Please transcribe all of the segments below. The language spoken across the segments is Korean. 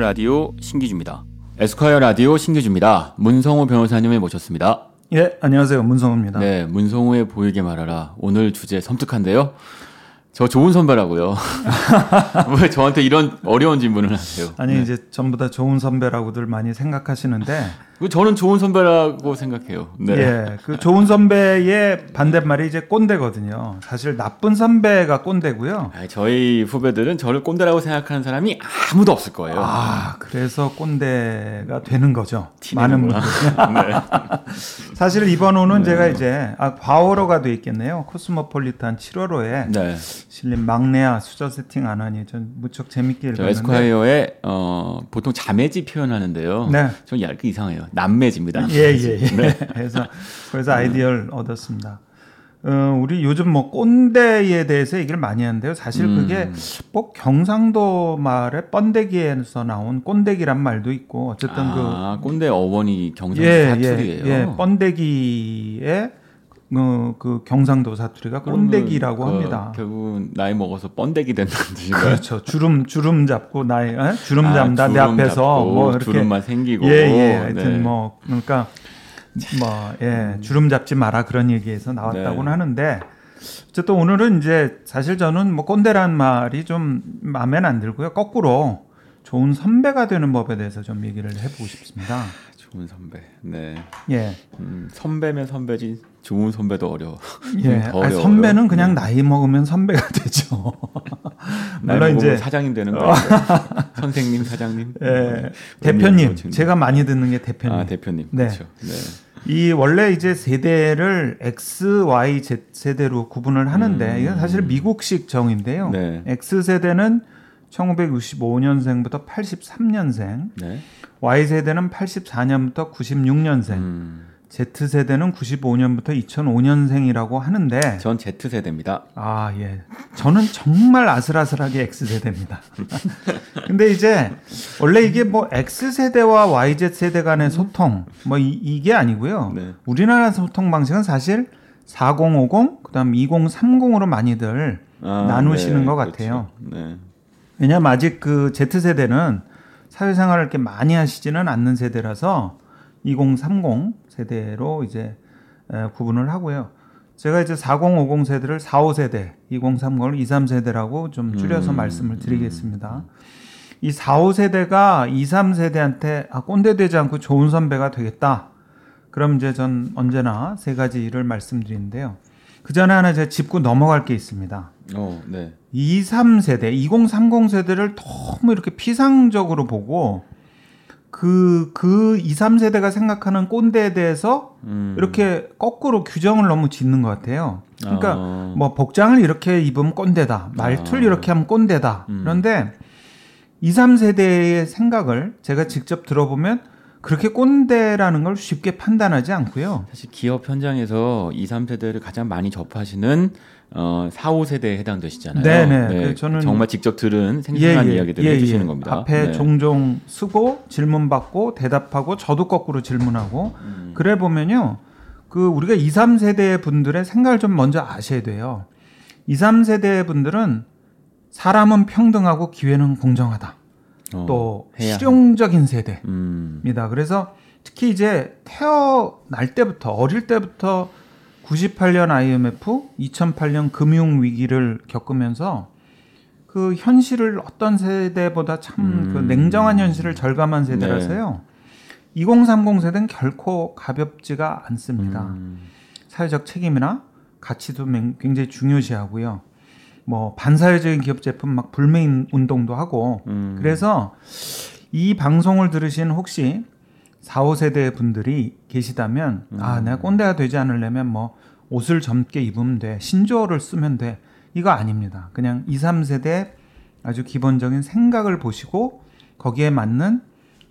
라디오 신기주입니다. 에스콰이어 라디오 신기주입니다. 문성호 변호사님을 모셨습니다. 예, 안녕하세요. 문성호입니다. 네, 문성호의 보이게 말하라. 오늘 주제 섬뜩한데요. 저 좋은 선배라고요. 왜 저한테 이런 어려운 질문을 하세요? 아니 네. 이제 전부 다 좋은 선배라고들 많이 생각하시는데 저는 좋은 선배라고 생각해요. 네. 예, 그 좋은 선배의 반대말이 이제 꼰대거든요. 사실 나쁜 선배가 꼰대고요. 아니, 저희 후배들은 저를 꼰대라고 생각하는 사람이 아무도 없을 거예요. 아, 그래서 꼰대가 되는 거죠. 많은 분들. 네. 사실 이번 호는 네. 제가 이제 아, 과호로가 돼 있겠네요. 코스모폴리탄 7월호에 네. 실린 막내야 수저 세팅 안 하니 전 무척 재밌게 저 읽었는데. 에스콰이어에 어, 보통 자매지 표현하는데요. 네. 전 얇게 이상해요. 남매지입니다. 예, 예, 예. 네. 그래서 그래서 아이디어를 얻었습니다. 어, 우리 요즘 뭐 꼰대에 대해서 얘기를 많이 하는데요. 사실 음. 그게 꼭 경상도 말의 번데기에서 나온 꼰대기란 말도 있고 어쨌든 아, 꼰대 어원이 그 경상도 예, 사투리예요. 예, 예, 번데기의 어, 그 경상도 사투리가 꼰대기라고 그 합니다. 결국은 나이 먹어서 번데기 된다는 뜻인가요? 그렇죠. 주름 주름 잡고 나의 에? 주름 아, 잡다 내 앞에서 잡고 뭐 이렇게 주름만 생기고 예, 예. 하여튼 네. 뭐 그러니까 뭐 예, 주름 잡지 마라 그런 얘기에서 나왔다고는 네. 하는데 어쨌든 오늘은 이제 사실 저는 뭐 꼰대란 말이 좀 마음에는 안 들고요. 거꾸로 좋은 선배가 되는 법에 대해서 좀 얘기를 해보고 싶습니다. 좋은 선배. 네. 예, 음, 선배면 선배지 좋은 선배도 어려워. 예. 더 아니. 선배는 그냥 음. 나이 먹으면 선배가 되죠. 물론 이제 사장님 되는 거예요. 선생님, 사장님. 예, 의미가 대표님. 제가 많이 듣는 게 대표님. 아 대표님. 네. 그렇죠. 네. 이 원래 이제 세대를 X, Y, Z 세대로 구분을 하는데 음. 이건 사실 미국식 정인데요. 네. X 세대는 1965년생부터 83년생, 네. Y 세대는 84년부터 96년생, 음, Z 세대는 95년부터 2005년생이라고 하는데 전 Z 세대입니다. 아, 예. 저는 정말 아슬아슬하게 X세대입니다. 근데 이제, 원래 이게 뭐 X세대와 YZ세대 간의 소통, 뭐 이, 게 아니고요. 네. 우리나라 소통 방식은 사실 4050, 그 다음 2030으로 많이들 아, 나누시는 네, 것 그렇죠. 같아요. 네. 왜냐면 아직 그 Z세대는 사회생활을 이렇게 많이 하시지는 않는 세대라서 2030 세대로 이제 에, 구분을 하고요. 제가 이제 4050 세대를 45 세대, 2030을 23 세대라고 좀 줄여서 음, 말씀을 드리겠습니다. 이 45 세대가 23 세대한테 아, 꼰대 되지 않고 좋은 선배가 되겠다. 그럼 이제 전 언제나 세 가지를 말씀드리는데요. 그 전에 하나 제가 짚고 넘어갈 게 있습니다. 어, 네. 23세대, 2030 세대를 너무 이렇게 피상적으로 보고 그, 그 23세대가 생각하는 꼰대에 대해서 음. 이렇게 거꾸로 규정을 너무 짓는 것 같아요. 그러니까 아. 뭐 복장을 이렇게 입으면 꼰대다. 말투를 아. 이렇게 하면 꼰대다. 음. 그런데 2, 3세대의 생각을 제가 직접 들어보면 그렇게 꼰대라는 걸 쉽게 판단하지 않고요. 사실 기업 현장에서 2, 3세대를 가장 많이 접하시는 어, 4, 5세대에 해당되시잖아요. 네네. 그 저는- 정말 직접 들은 생생한 이야기들을 해주시는 겁니다. 앞에 네. 종종 쓰고 질문 받고 대답하고 저도 거꾸로 질문하고 음. 그래 보면요. 그 우리가 2, 3세대 분들의 생각을 좀 먼저 아셔야 돼요. 2, 3세대 분들은 사람은 평등하고 기회는 공정하다. 어, 또 실용적인 세대. 음. 입니다. 그래서 특히 이제 태어날 때부터 어릴 때부터 98년 IMF, 2008년 금융 위기를 겪으면서 그 현실을 어떤 세대보다 참그 음. 냉정한 현실을 절감한 세대라서요. 2030 세대는 결코 가볍지가 않습니다. 음. 사회적 책임이나 가치도 맹- 굉장히 중요시하고요. 뭐 반사회적인 기업 제품 막 불매 운동도 하고 음. 그래서 이 방송을 들으신 혹시 4, 5세대 분들이 계시다면 음. 아 내가 꼰대가 되지 않으려면 뭐 옷을 젊게 입으면 돼 신조어를 쓰면 돼 이거 아닙니다. 그냥 2, 3세대 아주 기본적인 생각을 보시고 거기에 맞는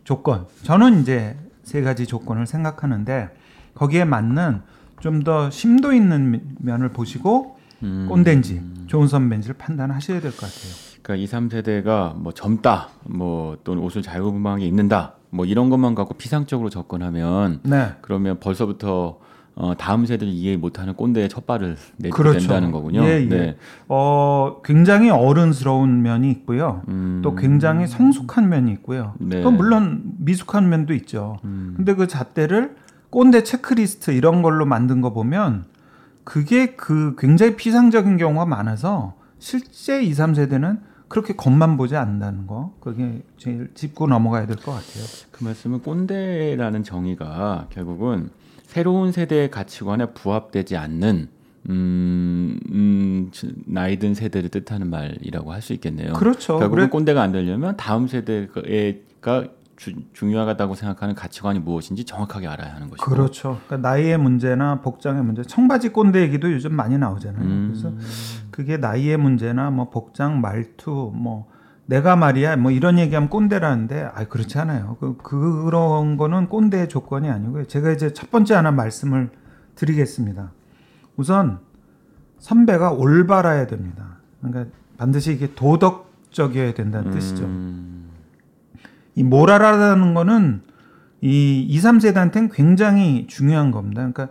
조건 저는 이제 세 가지 조건을 생각하는데 거기에 맞는 좀 더 심도 있는 면을 보시고 음. 꼰대인지 좋은 선배인지를 판단하셔야 될 것 같아요. 그러니까 2, 3세대가 뭐 젊다, 뭐 또는 옷을 자유분방하게 입는다, 뭐 이런 것만 갖고 피상적으로 접근하면 네. 그러면 벌써부터 어, 다음 세대를 이해 못하는 꼰대의 첫발을 내게 그렇죠. 된다는 거군요. 예, 예. 네. 어, 굉장히 어른스러운 면이 있고요. 음, 또 굉장히 성숙한 면이 있고요. 네. 또 물론 미숙한 면도 있죠. 음, 근데 그 잣대를 꼰대 체크리스트 이런 걸로 만든 거 보면 그게 그 굉장히 피상적인 경우가 많아서 실제 2, 3세대는 그렇게 겉만 보지 않는다는 거. 그게 제일 짚고 넘어가야 될 것 같아요. 그 말씀은 꼰대라는 정의가 결국은 새로운 세대의 가치관에 부합되지 않는 음, 음, 나이든 세대를 뜻하는 말이라고 할 수 있겠네요. 그렇죠. 결국은 그래- 꼰대가 안 되려면 다음 세대가 주, 중요하다고 생각하는 가치관이 무엇인지 정확하게 알아야 하는 것이고. 그렇죠. 그러니까 나이의 문제나 복장의 문제, 청바지 꼰대 얘기도 요즘 많이 나오잖아요. 음. 그래서 그게 나이의 문제나 뭐 복장, 말투, 뭐 내가 말이야, 뭐 이런 얘기하면 꼰대라는데, 아 그렇지 않아요. 그 그런 거는 꼰대의 조건이 아니고요. 제가 이제 첫 번째 하나 말씀을 드리겠습니다. 우선 선배가 올바라야 됩니다. 그러니까 반드시 이게 도덕적이어야 된다는 뜻이죠. 음, 이 모랄하다는 거는 이 2, 3세대한테는 굉장히 중요한 겁니다. 그러니까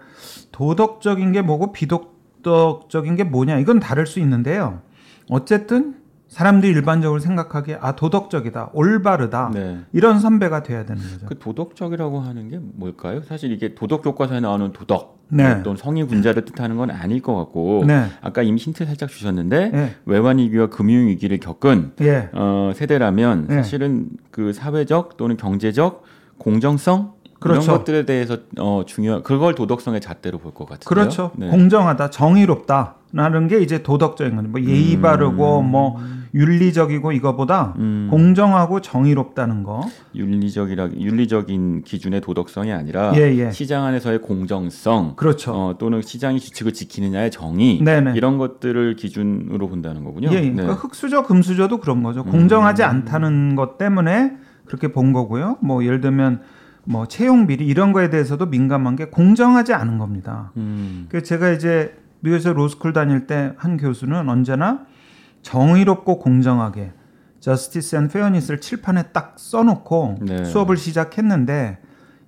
도덕적인 게 뭐고 비도덕적인 게 뭐냐 이건 다를 수 있는데요. 어쨌든 사람들이 일반적으로 생각하기에 아 도덕적이다, 올바르다 네. 이런 선배가 돼야 되는 거죠. 그 도덕적이라고 하는 게 뭘까요? 사실 이게 도덕 교과서에 나오는 도덕 네. 또는 성의 분자를 뜻하는 건 아닐 것 같고 네, 아까 이미 힌트 살짝 주셨는데 예, 외환 위기와 금융 위기를 겪은 예, 어, 세대라면 네. 사실은 그 사회적 또는 경제적 공정성 그렇죠. 이런 것들에 대해서 어, 중요 그걸 도덕성의 잣대로 볼 것 같은데요. 그렇죠. 네. 공정하다, 정의롭다 라는 게 이제 도덕적인 거죠. 뭐 예의 음. 바르고 뭐 윤리적이고 이거보다 음, 공정하고 정의롭다는 거. 윤리적이라 윤리적인 기준의 도덕성이 아니라 예, 예. 시장 안에서의 공정성 그렇죠. 어, 또는 시장의 규칙을 지키느냐의 정의 네네. 이런 것들을 기준으로 본다는 거군요. 예, 예. 네. 그러니까 흑수저, 금수저도 그런 거죠. 음. 공정하지 않다는 것 때문에 그렇게 본 거고요. 뭐 예를 들면 뭐 채용 비리 이런 거에 대해서도 민감한 게 공정하지 않은 겁니다. 음, 그 제가 이제 미국에서 로스쿨 다닐 때 한 교수는 언제나 정의롭고 공정하게 justice and fairness를 칠판에 딱 써놓고 네. 수업을 시작했는데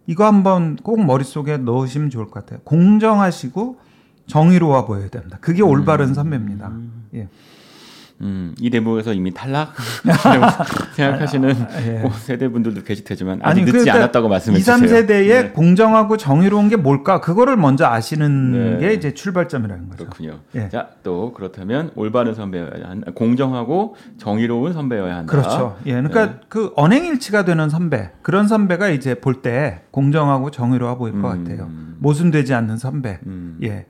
이거 한번 꼭 머릿속에 넣으시면 좋을 것 같아요. 공정하시고 정의로워 보여야 됩니다. 그게 올바른 선배입니다. 예. 음, 이 대목에서 이미 탈락 생각하시는 예. 고 세대 분들도 계실 테지만 아니, 아직 늦지 그러니까 않았다고 말씀해 2, 주세요. 3세대의 네, 공정하고 정의로운 게 뭘까? 그거를 먼저 아시는 네. 게 이제 출발점이라는 거죠. 그렇군요. 예. 자, 또 그렇다면 올바른 선배여야 한다. 공정하고 정의로운 선배여야 한다. 그렇죠. 예. 그러니까 네. 그 언행일치가 되는 선배. 그런 선배가 이제 볼 때 공정하고 정의로워 보일 것 음. 같아요. 모순되지 않는 선배. 음, 예.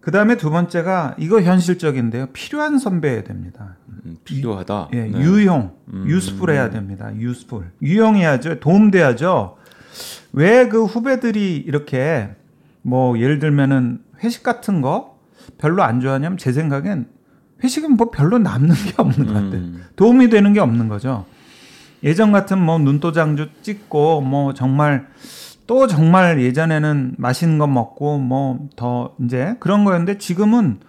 그 다음에 두 번째가 이거 현실적인데요. 필요한 선배여야 됩니다. 음, 필요하다. 예, 네. 유용, 음. 유스풀해야 됩니다. 유스풀. 유용해야죠. 도움돼야죠. 왜 그 후배들이 이렇게 뭐 예를 들면은 회식 같은 거 별로 안 좋아하냐면 제 생각엔 회식은 뭐 별로 남는 게 없는 것 같아요. 음, 도움이 되는 게 없는 거죠. 예전 같은 뭐 눈도장주 찍고 뭐 정말 또 정말 예전에는 맛있는 거 먹고 뭐 더 이제 그런 거였는데 지금은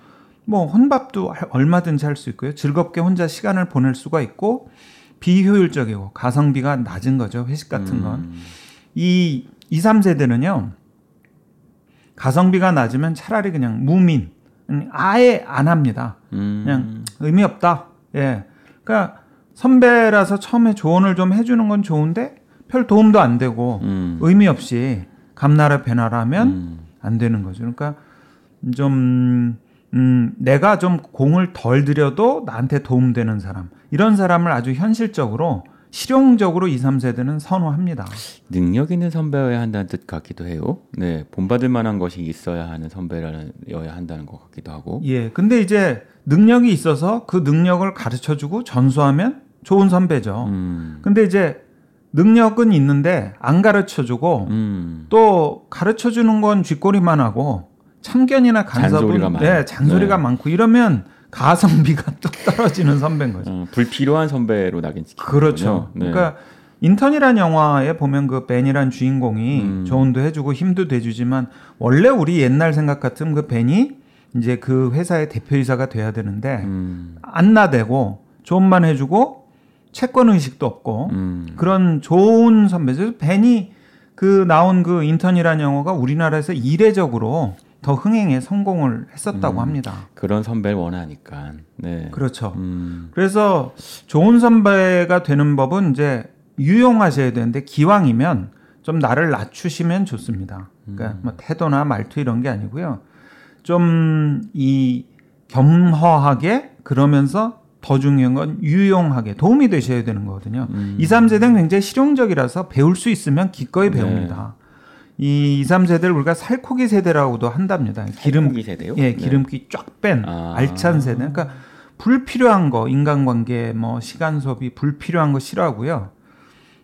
뭐 혼밥도 할- 얼마든지 할 수 있고요. 즐겁게 혼자 시간을 보낼 수가 있고 비효율적이고 가성비가 낮은 거죠. 회식 같은 건. 음, 이 2, 3세대는요. 가성비가 낮으면 차라리 그냥 무민 음, 아예 안 합니다. 음, 그냥 의미 없다. 예. 그러니까 선배라서 처음에 조언을 좀 해주는 건 좋은데 별 도움도 안 되고 음, 의미 없이 감나라 배나라 하면 음, 안 되는 거죠. 그러니까 좀 음, 내가 좀 공을 덜 들여도 나한테 도움되는 사람 이런 사람을 아주 현실적으로 실용적으로 2, 3세대는 선호합니다. 능력 있는 선배여야 한다는 뜻 같기도 해요. 네, 본받을 만한 것이 있어야 하는 선배여야 한다는 것 같기도 하고. 예. 근데 이제 능력이 있어서 그 능력을 가르쳐 주고 전수하면 좋은 선배죠. 음, 근데 이제 능력은 있는데 안 가르쳐 주고 음, 또 가르쳐 주는 건 쥐꼬리만 하고 참견이나 간섭은 잔소리가. 네, 잔소리가 네. 많고 이러면 가성비가 뚝 떨어지는 선배인 거죠. 어, 불필요한 선배로 낙인시키는 그렇죠. 네. 그러니까 인턴이란 영화에 보면 그 벤이란 주인공이 음. 조언도 해주고 힘도 돼주지만 원래 우리 옛날 생각 같으면 그 벤이 이제 그 회사의 대표이사가 돼야 되는데 음, 안 나대고 조언만 해주고 채권 의식도 없고 음, 그런 좋은 선배죠. 벤이 그 나온 그 인턴이라는 영어가 우리나라에서 이례적으로 더 흥행에 성공을 했었다고 음. 합니다. 그런 선배를 원하니까. 네. 그렇죠. 음. 그래서 좋은 선배가 되는 법은 이제 유용하셔야 되는데 기왕이면 좀 나를 낮추시면 좋습니다. 그러니까 뭐 태도나 말투 이런 게 아니고요. 좀 이 겸허하게 그러면서 더 중요한 건 유용하게 도움이 되셔야 되는 거거든요. 음. 2, 3세대는 굉장히 실용적이라서 배울 수 있으면 기꺼이 네. 배웁니다. 이 2, 3세대를 우리가 살코기 세대라고도 한답니다. 기름 살코기 세대요? 예, 네. 기름기 쫙뺀 아. 알찬 세대. 그러니까 불필요한 거, 인간관계, 뭐 시간 소비, 불필요한 거 싫어하고요.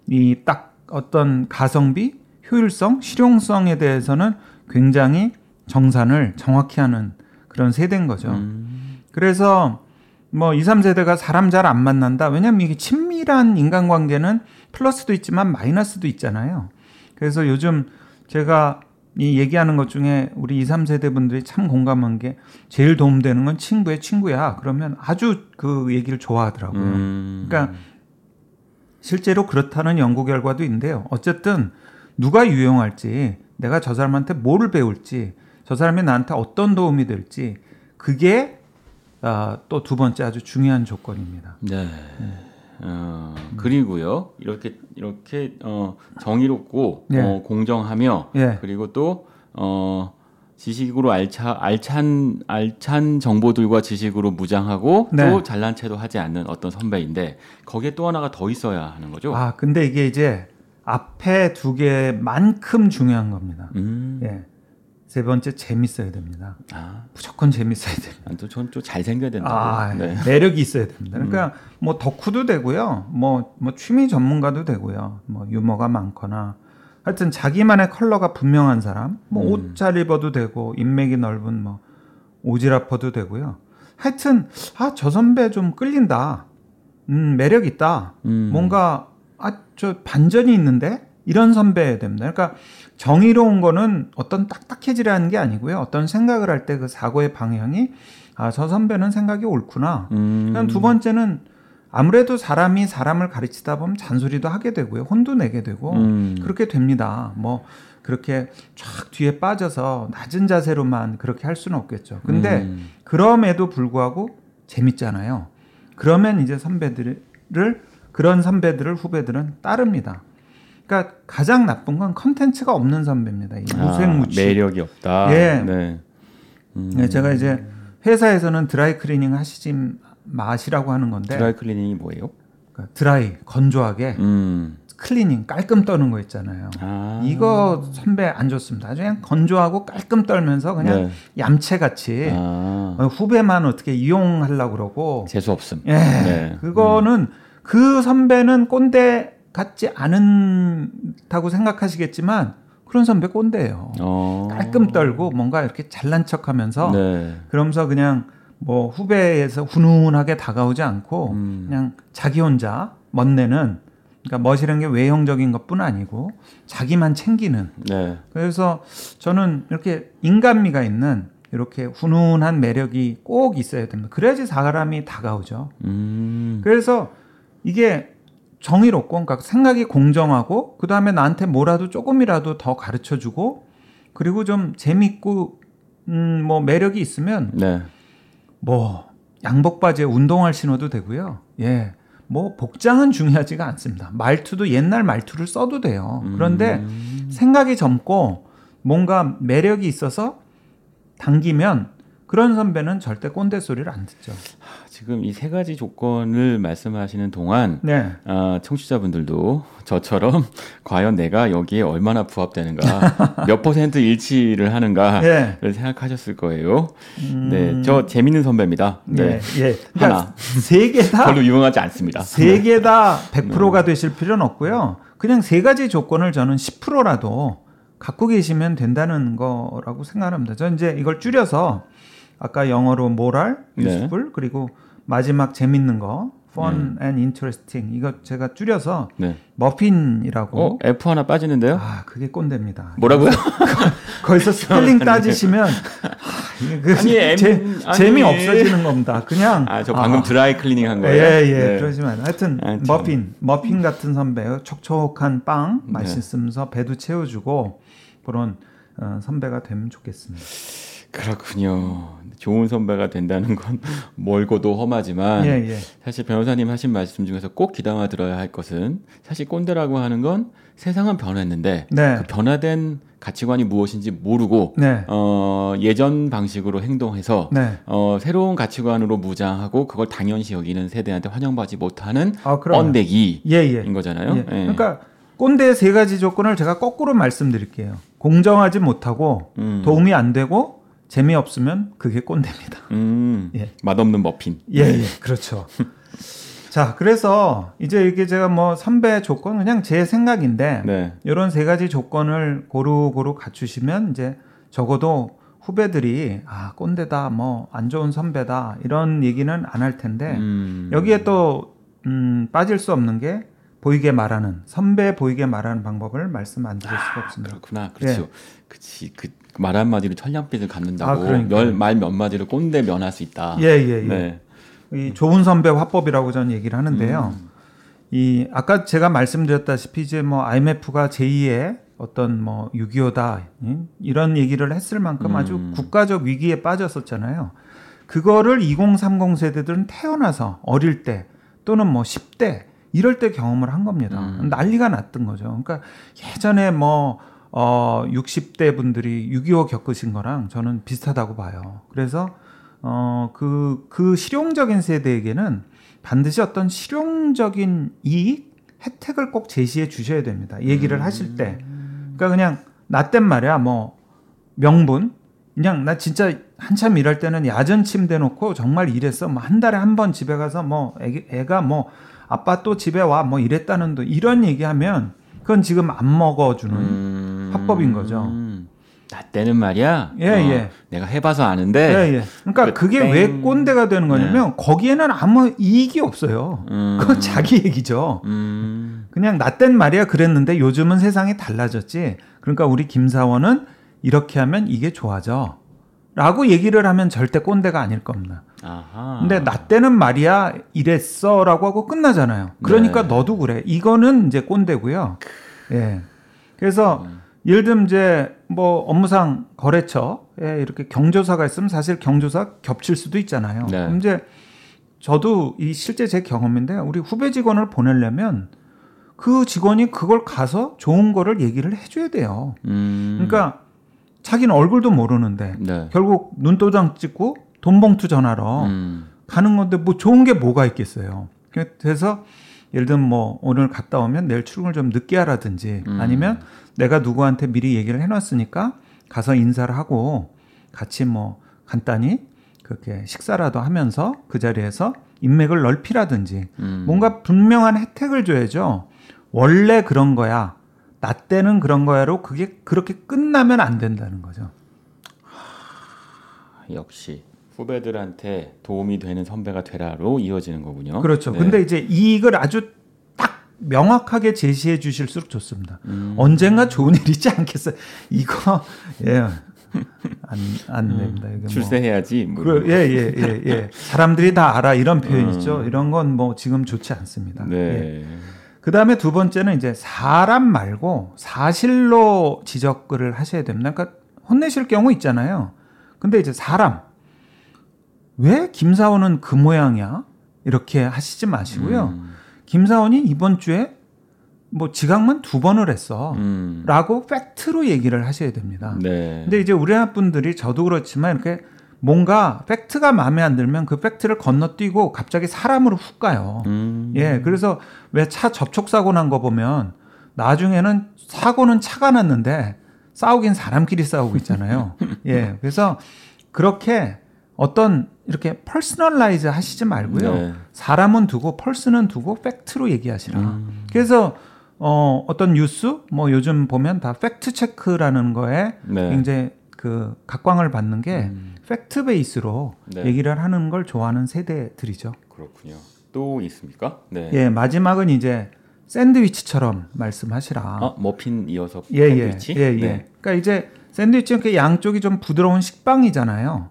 이 딱 어떤 가성비, 효율성, 실용성에 대해서는 굉장히 정산을 정확히 하는 그런 세대인 거죠. 음. 그래서 뭐 2, 3세대가 사람 잘 안 만난다. 왜냐면 이게 친밀한 인간관계는 플러스도 있지만 마이너스도 있잖아요. 그래서 요즘 제가 이 얘기하는 것 중에 우리 2, 3세대 분들이 참 공감한 게 제일 도움되는 건 친구의 친구야. 그러면 아주 그 얘기를 좋아하더라고요. 음. 그러니까 실제로 그렇다는 연구 결과도 있는데요. 어쨌든 누가 유용할지, 내가 저 사람한테 뭐를 배울지, 저 사람이 나한테 어떤 도움이 될지, 그게 아, 또 두 번째 아주 중요한 조건입니다. 네. 어, 그리고요 이렇게 이렇게 어, 정의롭고 네. 어, 공정하며 예. 그리고 또 어, 지식으로 알차 알찬 알찬 정보들과 지식으로 무장하고 네. 또 잘난 체도 하지 않는 어떤 선배인데 거기에 또 하나가 더 있어야 하는 거죠. 아, 근데 이게 이제 앞에 두 개만큼 중요한 겁니다. 음. 예. 세 번째 재밌어야 됩니다. 아, 무조건 재밌어야 됩니다. 또전좀 잘생겨야 된다고. 아, 네. 매력이 있어야 됩니다. 그러니까 뭐 덕후도 되고요. 뭐, 뭐 취미 전문가도 되고요. 뭐 유머가 많거나 하여튼 자기만의 컬러가 분명한 사람. 뭐 음. 옷잘 입어도 되고 인맥이 넓은 뭐 오지라퍼도 되고요. 하여튼 아, 저 선배 좀 끌린다. 음, 매력 있다. 음. 뭔가 아, 저 반전이 있는데 이런 선배여야 됩니다. 그러니까 정의로운 거는 어떤 딱딱해지라는 게 아니고요. 어떤 생각을 할 때 그 사고의 방향이 아, 저 선배는 생각이 옳구나. 음. 두 번째는 아무래도 사람이 사람을 가르치다 보면 잔소리도 하게 되고요. 혼도 내게 되고 음. 그렇게 됩니다. 뭐 그렇게 쫙 뒤에 빠져서 낮은 자세로만 그렇게 할 수는 없겠죠. 근데 음. 그럼에도 불구하고 재밌잖아요. 그러면 이제 선배들을 그런 선배들을 후배들은 따릅니다. 그러니까 가장 나쁜 건 컨텐츠가 없는 선배입니다. 이 무색무취. 아, 매력이 없다. 예. 네. 음. 네, 제가 이제 회사에서는 드라이 클리닝 하시지 마시라고 하는 건데 드라이 클리닝이 뭐예요? 그러니까 드라이 건조하게 음. 클리닝 깔끔 떠는 거 있잖아요. 아. 이거 선배 안 좋습니다. 아주 그냥 건조하고 깔끔 떨면서 그냥 네. 얌체같이 아. 어, 후배만 어떻게 이용하려고 그러고 재수 없음. 예. 네. 그거는 그 선배는 꼰대 같지 않다고 생각하시겠지만 그런 선배 꼰대예요. 어. 깔끔 떨고 뭔가 이렇게 잘난 척하면서 네. 그러면서 그냥 뭐 후배에서 훈훈하게 다가오지 않고 음. 그냥 자기 혼자 멋내는 그러니까 멋이라는 게 외형적인 것뿐 아니고 자기만 챙기는 네. 그래서 저는 이렇게 인간미가 있는 이렇게 훈훈한 매력이 꼭 있어야 됩니다. 그래야지 사람이 다가오죠. 음. 그래서 이게 정의롭고 그러니까 생각이 공정하고 그 다음에 나한테 뭐라도 조금이라도 더 가르쳐 주고 그리고 좀 재밌고 음 뭐 매력이 있으면 네. 뭐 양복 바지에 운동화 신어도 되고요. 예. 뭐 복장은 중요하지가 않습니다. 말투도 옛날 말투를 써도 돼요. 그런데 음. 생각이 젊고 뭔가 매력이 있어서 당기면 그런 선배는 절대 꼰대 소리를 안 듣죠. 지금 이 세 가지 조건을 말씀하시는 동안 네. 아, 청취자분들도 저처럼 과연 내가 여기에 얼마나 부합되는가, 몇 퍼센트 일치를 하는가를 예. 생각하셨을 거예요. 음. 네, 저 재밌는 선배입니다. 네, 예. 예. 하나. 그러니까 세개 다 별로 유명하지 않습니다. 세 개 다 100%가 되실 필요는 없고요. 그냥 세 가지 조건을 저는 10%라도 갖고 계시면 된다는 거라고 생각합니다. 저는 이제 이걸 줄여서 아까 영어로 moral, 네. useful 그리고 마지막 재밌는 거 fun and interesting 이거 제가 줄여서 네. 머핀이라고 어, F 하나 빠지는데요? 아 그게 꼰대입니다. 뭐라고요? 거기서 스펠링 따지시면 아, 그 아니, M- 재, 아니. 재미 없어지는 겁니다. 그냥 아, 저 방금 아, 드라이 클리닝 한 거예요. 예, 예, 네. 그러지만 하여튼 아, 참. 머핀, 머핀 같은 선배, 촉촉한 빵 네. 맛있으면서 배도 채워주고 그런 어, 선배가 되면 좋겠습니다. 그렇군요. 좋은 선배가 된다는 건 멀고도 험하지만 예, 예, 사실 변호사님 하신 말씀 중에서 꼭 귀담아 들어야 할 것은 사실 꼰대라고 하는 건 세상은 변했는데 네, 그 변화된 가치관이 무엇인지 모르고 네, 어, 예전 방식으로 행동해서 네. 어, 새로운 가치관으로 무장하고 그걸 당연시 여기는 세대한테 환영받지 못하는 아, 그럼 뻔데기인 예, 예. 거잖아요. 예. 예. 그러니까 꼰대의 세 가지 조건을 제가 거꾸로 말씀드릴게요. 공정하지 못하고 음. 도움이 안 되고 재미없으면 그게 꼰대입니다. 음, 예. 맛없는 머핀. 예, 예, 그렇죠. 자, 그래서 이제 이게 제가 뭐 선배 조건 그냥 제 생각인데 네. 이런 세 가지 조건을 고루고루 갖추시면 이제 적어도 후배들이 아 꼰대다 뭐 안 좋은 선배다 이런 얘기는 안 할 텐데 음. 여기에 또 음, 빠질 수 없는 게 보이게 말하는 선배 보이게 말하는 방법을 말씀 안 드릴 수가 없습니다. 그렇구나. 그렇죠. 그치. 그 말 한마디로 천냥빚을 아, 갚는다고 그러니까요. 말몇 마디로 꼰대 면할 수 있다. 예, 예, 예. 네. 이 좋은 선배 화법이라고 저는 얘기를 하는데요. 음. 이 아까 제가 말씀드렸다시피 이제 뭐 IMF가 제2의 어떤 뭐 6.25다 이런 얘기를 했을 만큼 아주 음. 국가적 위기에 빠졌었잖아요. 그거를 2030 세대들은 태어나서 어릴 때 또는 뭐 10대 이럴 때 경험을 한 겁니다. 음. 난리가 났던 거죠. 그러니까 예전에 뭐 어, 60대 분들이 6.25 겪으신 거랑 저는 비슷하다고 봐요. 그래서 어, 그, 그 실용적인 세대에게는 반드시 어떤 실용적인 이익, 혜택을 꼭 제시해 주셔야 됩니다. 얘기를 하실 때. 그러니까 그냥 나 땐 말이야, 뭐, 명분. 그냥 나 진짜 한참 일할 때는 야전 침대 놓고 정말 일했어. 뭐 한 달에 한 번 집에 가서 뭐 애기, 애가 뭐 아빠 또 집에 와 뭐 이랬다는 도 이런 얘기하면 그건 지금 안 먹어주는 음. 합법인 거죠. 음. 나 때는 말이야. 예, 어, 예. 내가 해봐서 아는데. 예, 예. 그러니까 그 그게 땡. 왜 꼰대가 되는 거냐면 거기에는 아무 이익이 없어요. 음. 그건 자기 얘기죠. 음. 그냥 나 땐 말이야 그랬는데 요즘은 세상이 달라졌지. 그러니까 우리 김사원은 이렇게 하면 이게 좋아져. 라고 얘기를 하면 절대 꼰대가 아닐 겁니다. 아하. 근데 나 때는 말이야 이랬어 라고 하고 끝나잖아요. 그러니까 네. 너도 그래. 이거는 이제 꼰대고요. 예. 그래서 음. 예를 들면 이제 뭐 업무상 거래처에 이렇게 경조사가 있으면 사실 경조사 겹칠 수도 있잖아요. 네. 그럼 이제 저도 이 실제 제 경험인데 우리 후배 직원을 보내려면 그 직원이 그걸 가서 좋은 거를 얘기를 해줘야 돼요. 음. 그러니까 자기는 얼굴도 모르는데 네. 결국 눈도장 찍고 돈봉투 전화로 음. 가는 건데 뭐 좋은 게 뭐가 있겠어요. 그래서 예를 들면 뭐 오늘 갔다 오면 내일 출근을 좀 늦게 하라든지 음. 아니면 내가 누구한테 미리 얘기를 해놨으니까 가서 인사를 하고 같이 뭐 간단히 그렇게 식사라도 하면서 그 자리에서 인맥을 넓히라든지 음. 뭔가 분명한 혜택을 줘야죠. 원래 그런 거야. 나 때는 그런 거야로 그게 그렇게 끝나면 안 된다는 거죠. 역시 후배들한테 도움이 되는 선배가 되라로 이어지는 거군요. 그렇죠. 네. 근데 이제 이익을 아주 딱 명확하게 제시해 주실수록 좋습니다. 음. 언젠가 좋은 일 있지 않겠어요? 이거 예. 안, 안 됩니다. 이게 뭐. 출세해야지. 뭐. 그, 예, 예, 예, 예. 사람들이 다 알아. 이런 표현 음. 있죠. 이런 건 뭐 지금 좋지 않습니다. 예. 네. 그 다음에 두 번째는 이제 사람 말고 사실로 지적을 하셔야 됩니다. 그러니까 혼내실 경우 있잖아요. 근데 이제 사람. 왜 김사원은 그 모양이야? 이렇게 하시지 마시고요. 음. 김사원이 이번 주에 뭐 지각만 두 번을 했어. 음. 라고 팩트로 얘기를 하셔야 됩니다. 네. 근데 이제 우리나라 분들이 저도 그렇지만 이렇게 뭔가 팩트가 마음에 안 들면 그 팩트를 건너뛰고 갑자기 사람으로 훅 가요. 음. 예, 그래서 왜 차 접촉 사고 난 거 보면 나중에는 사고는 차가 났는데 싸우긴 사람끼리 싸우고 있잖아요. 예, 그래서 그렇게 어떤 이렇게 personalize 하시지 말고요. 네. 사람은 두고 person은 두고 팩트로 얘기하시라. 음. 그래서 어 어떤 뉴스 뭐 요즘 보면 다 팩트 체크라는 거에 네. 굉장히 그 각광을 받는 게 음. 팩트 베이스로 네. 얘기를 하는 걸 좋아하는 세대들이죠. 그렇군요. 또 있습니까? 네. 예, 마지막은 이제 샌드위치처럼 말씀하시라. 아, 머핀 이어서 예, 예, 샌드위치? 예, 예. 네. 그러니까 이제 샌드위치는 그 양쪽이 좀 부드러운 식빵이잖아요.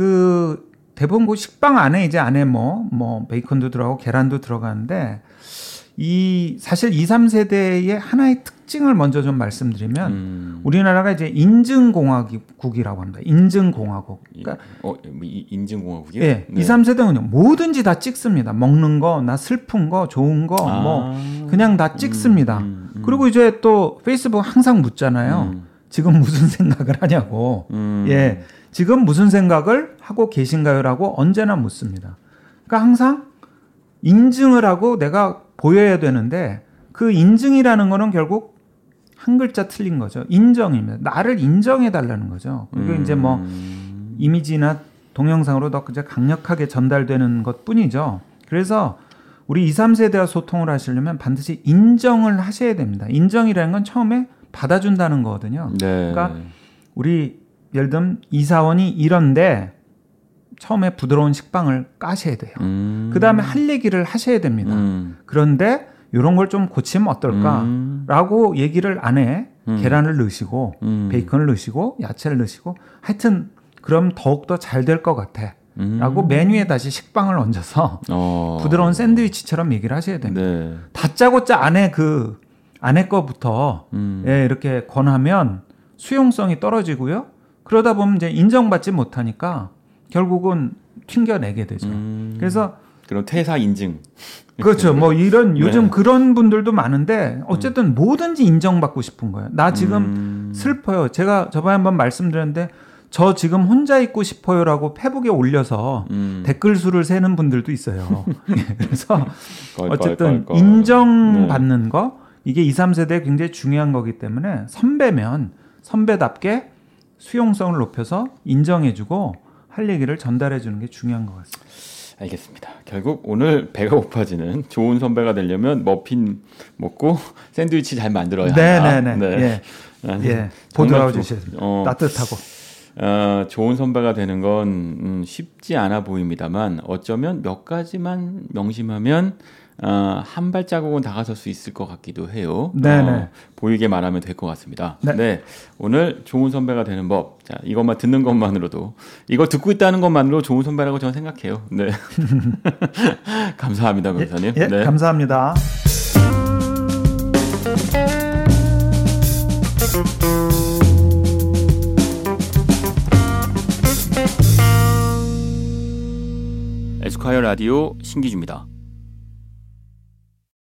그 대부분 그 식빵 안에 이제 안에 뭐뭐 베이컨도 들어가고 계란도 들어가는데 이 사실 2, 3세대의 하나의 특징을 먼저 좀 말씀드리면 음. 우리나라가 이제 인증공화국이라고 합니다. 인증공화국. 그러니까 어, 뭐 이- 인증공화국이요? 예, 2, 3세대는요. 뭐든지 다 찍습니다. 먹는 거, 나 슬픈 거, 좋은 거, 아. 뭐 그냥 다 찍습니다. 음, 음, 그리고 이제 또 페이스북 항상 묻잖아요. 음. 지금 무슨 생각을 하냐고. 음. 예. 지금 무슨 생각을 하고 계신가요라고 언제나 묻습니다. 그러니까 항상 인증을 하고 내가 보여야 되는데 그 인증이라는 거는 결국 한 글자 틀린 거죠. 인정입니다. 나를 인정해 달라는 거죠. 그리고 이제 뭐 음. 이미지나 동영상으로 더 이제 강력하게 전달되는 것 뿐이죠. 그래서 우리 2, 3세대와 소통을 하시려면 반드시 인정을 하셔야 됩니다. 인정이라는 건 처음에 받아준다는 거거든요. 네. 그러니까 우리 예를 들면 이사원이 이런데 처음에 부드러운 식빵을 까셔야 돼요. 음. 그 다음에 할 얘기를 하셔야 됩니다. 음. 그런데 이런 걸 좀 고치면 어떨까? 음. 라고 얘기를 안에 음. 계란을 넣으시고 음. 베이컨을 넣으시고 야채를 넣으시고 하여튼 그럼 더욱더 잘 될 것 같아. 음. 라고 메뉴에 다시 식빵을 얹어서 어. 부드러운 샌드위치처럼 얘기를 하셔야 됩니다. 네. 다짜고짜 안에 그 안에 거부터 음. 예, 이렇게 권하면 수용성이 떨어지고요. 그러다 보면 이제 인정받지 못하니까 결국은 튕겨내게 되죠. 음. 그래서 그럼 퇴사 인증. 그렇죠. 뭐 이런 네. 요즘 그런 분들도 많은데 어쨌든 뭐든지 인정받고 싶은 거예요. 나 지금 음. 슬퍼요. 제가 저번에 한번 말씀드렸는데 저 지금 혼자 있고 싶어요라고 페북에 올려서 음. 댓글 수를 세는 분들도 있어요. 예, 그래서 껄, 어쨌든. 인정받는 거 이게 2, 3세대에 굉장히 중요한 거기 때문에 선배면 선배답게 수용성을 높여서 인정해주고 할 얘기를 전달해주는 게 중요한 것 같습니다. 알겠습니다. 결국 오늘 배가 고파지는 좋은 선배가 되려면 머핀 먹고 샌드위치 잘 만들어야 한다. 네네네. 네. 예, 아, 예. 조- 주셔야 됩니다. 어, 따뜻하고. 어, 좋은 선배가 되는 건 음, 쉽지 않아 보입니다만 어쩌면 몇 가지만 명심하면 어, 한 발자국은 다가설 수 있을 것 같기도 해요. 네네. 어, 보이게 말하면 될 것 같습니다. 네. 오늘 좋은 선배가 되는 법. 자, 이것만 듣는 것만으로도 이거 듣고 있다는 것만으로 좋은 선배라고 저는 생각해요. 네. 감사합니다, 변호사님. 예, 네. 감사합니다. 에스콰이어 라디오 신기주입니다.